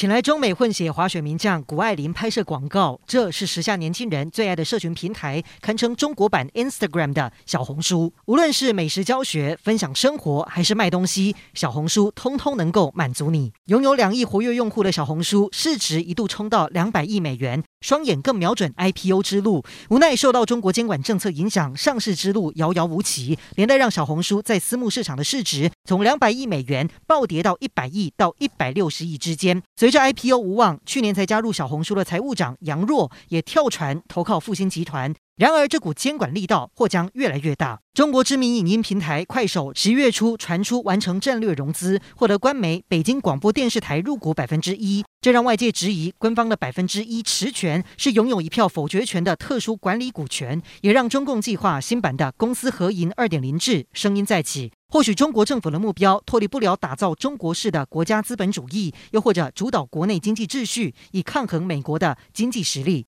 请来中美混血滑雪名将谷爱凌拍摄广告，这是时下年轻人最爱的社群平台，堪称中国版 Instagram 的小红书。无论是美食教学、分享生活，还是卖东西，小红书通通能够满足你。拥有两亿活跃用户的小红书，市值一度冲到两百亿美元，双眼更瞄准 IPO 之路。无奈受到中国监管政策影响，上市之路遥遥无期，连带让小红书在私募市场的市值从两百亿美元暴跌到一百亿到一百六十亿之间。随着 IPO 无望，去年才加入小红书的财务长杨若也跳船投靠复星集团。然而，这股监管力道或将越来越大。中国知名影音平台快手十月初传出完成战略融资，获得官媒北京广播电视台入股百分之一，这让外界质疑官方的百分之一持权是拥有一票否决权的特殊管理股权，也让中共计划新版的公私合营二点零制声音再起。或许中国政府的目标脱离不了打造中国式的国家资本主义，又或者主导国内经济秩序，以抗衡美国的经济实力。